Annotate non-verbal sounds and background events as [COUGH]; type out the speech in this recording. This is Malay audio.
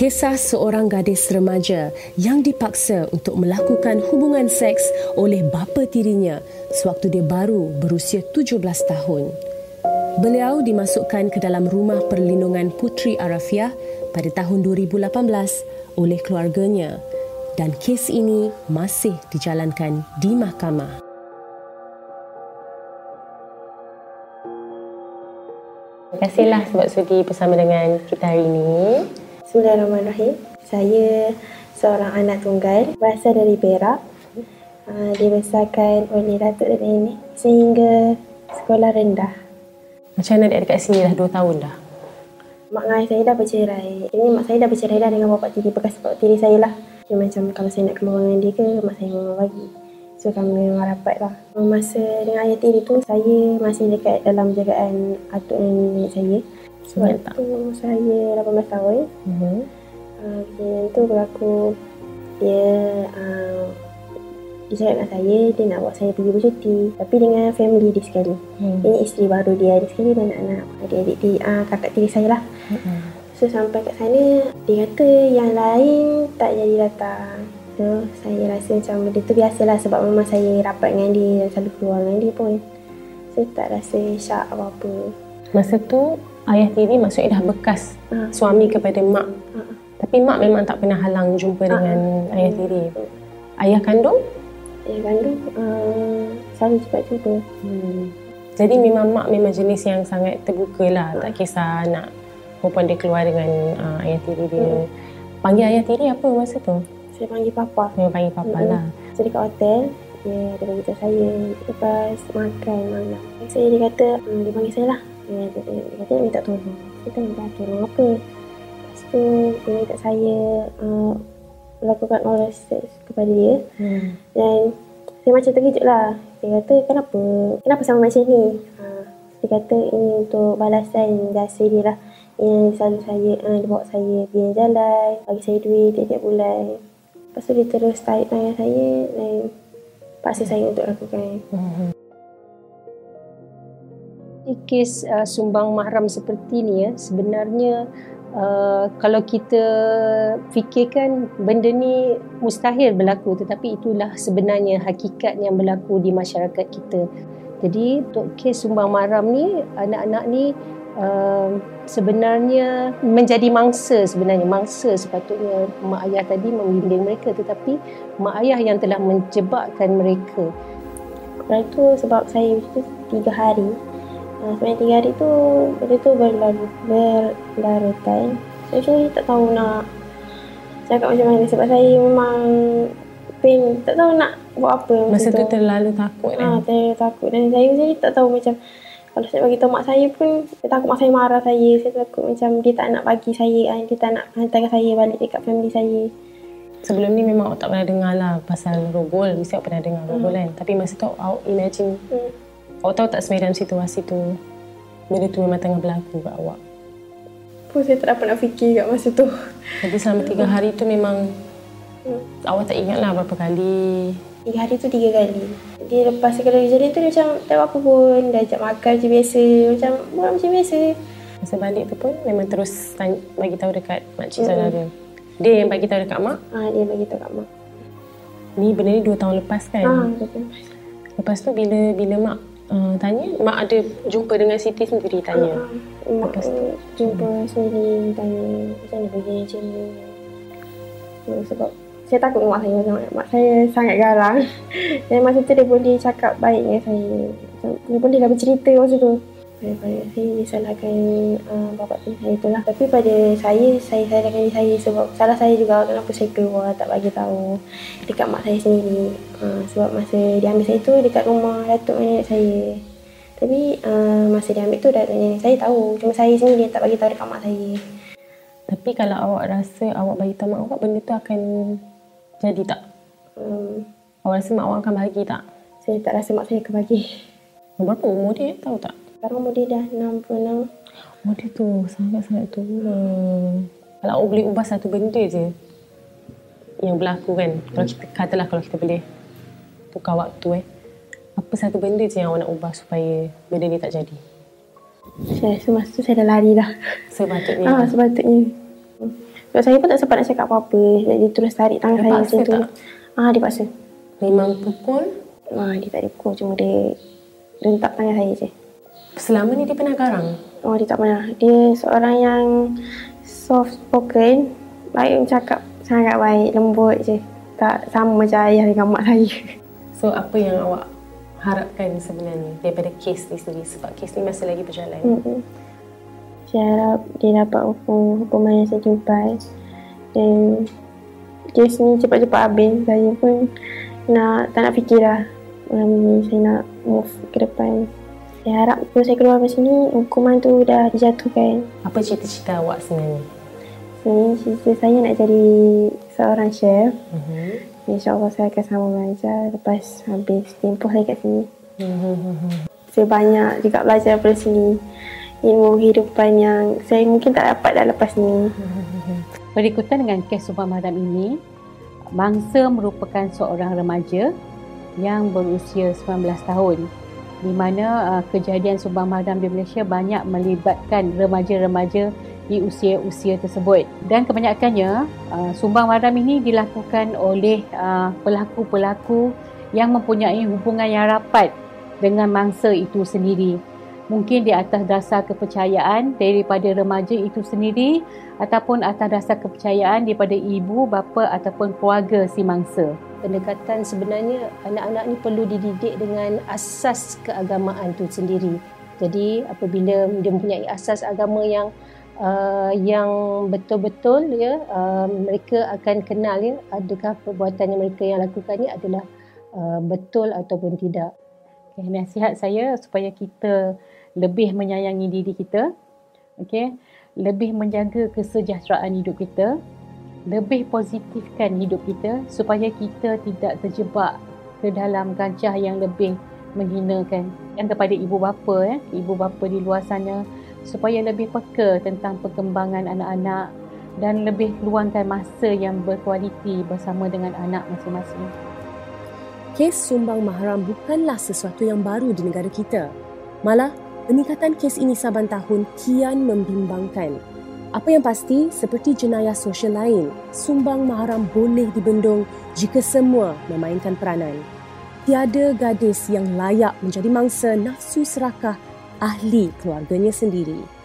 Kisah seorang gadis remaja yang dipaksa untuk melakukan hubungan seks oleh bapa tirinya sewaktu dia baru berusia 17 tahun. Beliau dimasukkan ke dalam rumah perlindungan Putri Arafiah pada tahun 2018 oleh keluarganya dan kes ini masih dijalankan di mahkamah. Terima kasihlah sebab sudi bersama dengan kita hari ini. Bismillahirrahmanirrahim. Saya seorang anak tunggal berasal dari Perak. Uh, dibesarkan oleh datuk dan nenek sehingga sekolah rendah. Macam mana dia dekat sini dah 2 tahun dah? Mak ayah saya dah bercerai. Ini mak saya dah bercerai dah dengan bapak tiri bekas bapak tiri saya lah. Dia macam kalau saya nak keluar dengan dia ke, mak saya memang bagi. So kami memang rapat lah. Masa dengan ayah tiri tu, saya masih dekat dalam jagaan atuk dan nenek saya. Sebab tak? tu saya 18 tahun. Mm-hmm. Uh, kejadian tu berlaku dia uh, dia cakap dengan saya dia nak bawa saya pergi bercuti tapi dengan family dia sekali. Hmm. Ini isteri baru dia ada sekali dan anak adik-adik di uh, kakak tiri saya lah. Mm-hmm. So sampai kat sana dia kata yang lain tak jadi datang. So saya rasa macam benda tu biasalah sebab memang saya rapat dengan dia dan selalu keluar dengan dia pun. So tak rasa syak apa-apa. Masa tu ayah tiri maksudnya dah bekas Ah. suami kepada mak. Ah. Tapi mak memang tak pernah halang jumpa dengan ayah tiri. Ayah kandung? Dia kandung uh, selalu cepat jumpa. Hmm. Jadi memang mak memang jenis yang sangat terbuka lah. Tak kisah anak perempuan dia keluar dengan uh, ayah tiri dia. Panggil ayah tiri apa masa tu? Saya panggil papa. Memang panggil papa Mm-mm. lah. So dekat hotel, dia, dia beritahu saya lepas makan malam. Saya dia kata, hmm, dia panggil saya lah. Dia, dia, dia, dia kata dia minta tolong. Kata minta tolong apa? Lepas tu dia minta saya uh, melakukan oral sex kepada dia. Hmm. Dan saya macam terkejut lah. Dia kata kenapa? Kenapa sama macam ni? Ha, dia kata ini untuk balasan jasa dia lah. Yang selalu saya, uh, dia bawa saya pergi jalan, bagi saya duit tiap-tiap bulan. Lepas tu dia terus tarik tangan saya dan paksa saya untuk lakukan. Hmm. Kes uh, sumbang mahram seperti ni ya, sebenarnya uh, kalau kita fikirkan benda ni mustahil berlaku tetapi itulah sebenarnya hakikat yang berlaku di masyarakat kita. Jadi untuk kes sumbang mahram ni anak-anak ni uh, sebenarnya menjadi mangsa sebenarnya mangsa sepatutnya mak ayah tadi membimbing mereka tetapi mak ayah yang telah menjebakkan mereka. Lepas tu sebab saya itu tiga hari. Uh, sebenarnya tiga hari tu benda tu berlalu, berlarutan. Saya actually tak tahu nak cakap macam mana sebab saya memang pain tak tahu nak buat apa Masa tu terlalu takut Ah, kan? saya takut dan saya sendiri tak tahu macam kalau saya bagi tahu mak saya pun saya takut mak saya marah saya. Saya takut macam dia tak nak bagi saya kan, dia tak nak hantarkan saya balik dekat family saya. Sebelum ni memang awak tak pernah dengar lah pasal rogol. Mesti awak pernah dengar rogol kan? Tapi masa tu awak imagine, Hmm. Awak tahu tak sebenarnya dalam situasi tu, benda tu memang tengah berlaku kat awak. Pun saya tak dapat nak fikir kat masa tu. Jadi selama tiga hari tu memang Hmm. awak tak ingat lah berapa kali. Tiga hari tu tiga kali. Dia lepas sekali kejadian tu dia macam tak apa pun. Dia ajak makan macam biasa. Macam buat macam biasa. Masa balik tu pun memang terus tanya, bagi tahu dekat makcik Hmm. saudara. Dia yang bagi tahu dekat mak, Ah, dia bagi tahu kat mak. ni benda ni dua tahun lepas kan? Ah, betul. Lepas tu bila bila mak uh, tanya, mak ada jumpa dengan Siti sendiri tanya. Ah, mak Lepas tu? uh, jumpa sendiri tanya macam mana begini macam ni. Sebab saya takut mak saya macam mak saya sangat garang. Dan masa tu dia boleh cakap baik dengan saya. Macam, dia boleh dah bercerita masa tu. Daripada saya disalahkan uh, bapak tiri saya itulah. Tapi pada saya, saya salahkan diri saya sebab salah saya juga kenapa saya keluar tak bagi tahu dekat mak saya sendiri. Uh, sebab masa dia ambil saya tu dekat rumah datuk nenek saya. Tapi uh, masa dia ambil tu datuk nenek saya tahu. Cuma saya sendiri tak bagi tahu dekat mak saya. Tapi kalau awak rasa awak bagi tahu mak awak, benda tu akan jadi tak? Um, Awak rasa mak awak akan bagi tak? saya tak rasa mak saya akan bagi. Berapa umur dia? Tahu tak? Sekarang umur dia dah 66. Oh dia tu sangat-sangat tua. Kalau awak boleh ubah satu benda je yang berlaku kan. Kalau kita katalah kalau kita boleh tukar waktu eh. Apa satu benda je yang awak nak ubah supaya benda ni tak jadi? Saya rasa masa tu saya dah lari dah. Sepatutnya. Ah, sepatutnya. So, saya pun tak sempat nak cakap apa-apa. Dia terus tarik tangan Dia saya macam tu. tak? Ah, dia paksa. Memang pukul. Ah, dia tak ada pukul. Cuma dia rentak tangan saya je. Selama ni dia pernah garang. Oh, dia tak pernah. Dia seorang yang soft spoken. Baik cakap sangat baik. Lembut je. Tak sama macam ayah dengan mak saya. [LAUGHS] So apa yang awak harapkan sebenarnya daripada kes ni sendiri sebab kes ni masih lagi berjalan. Mm-mm. Saya harap dia dapat hukum, hukuman yang sejumpai. Dan kes ni cepat-cepat habis. Saya pun nak, tak nak fikir lah. Malam ni saya nak move ke depan. Saya harap kalau saya keluar dari sini, hukuman tu dah dijatuhkan. Apa cita-cita awak sebenarnya? Sebenarnya cita saya nak jadi seorang chef. Mm-hmm. InsyaAllah saya akan sama belajar lepas habis tempoh saya kat sini. Mm-hmm. Saya banyak juga belajar daripada sini. Ilmu kehidupan yang saya mungkin tak dapat dah lepas ni. Berikutan dengan kes Subhan Mahram ini, Mangsa merupakan seorang remaja yang berusia 19 tahun di mana uh, kejadian Subhan Mahram di Malaysia banyak melibatkan remaja-remaja di usia-usia tersebut dan kebanyakannya uh, Sumbang Mahram ini dilakukan oleh uh, pelaku-pelaku yang mempunyai hubungan yang rapat dengan mangsa itu sendiri mungkin di atas dasar kepercayaan daripada remaja itu sendiri ataupun atas dasar kepercayaan daripada ibu, bapa ataupun keluarga si mangsa. Pendekatan sebenarnya anak-anak ni perlu dididik dengan asas keagamaan tu sendiri. Jadi apabila dia mempunyai asas agama yang uh, yang betul-betul ya uh, mereka akan kenal ya adakah perbuatan yang mereka yang lakukan ni adalah uh, betul ataupun tidak. Okay, nasihat saya supaya kita lebih menyayangi diri kita, okay, lebih menjaga kesejahteraan hidup kita, lebih positifkan hidup kita supaya kita tidak terjebak ke dalam kancah yang lebih menghinakan. Dan kepada ibu bapa, ya, ibu bapa di luar sana supaya lebih peka tentang perkembangan anak-anak dan lebih luangkan masa yang berkualiti bersama dengan anak masing-masing. Kes sumbang mahram bukanlah sesuatu yang baru di negara kita. Malah, peningkatan kes ini saban tahun kian membimbangkan. Apa yang pasti, seperti jenayah sosial lain, sumbang mahram boleh dibendung jika semua memainkan peranan. Tiada gadis yang layak menjadi mangsa nafsu serakah ahli keluarganya sendiri.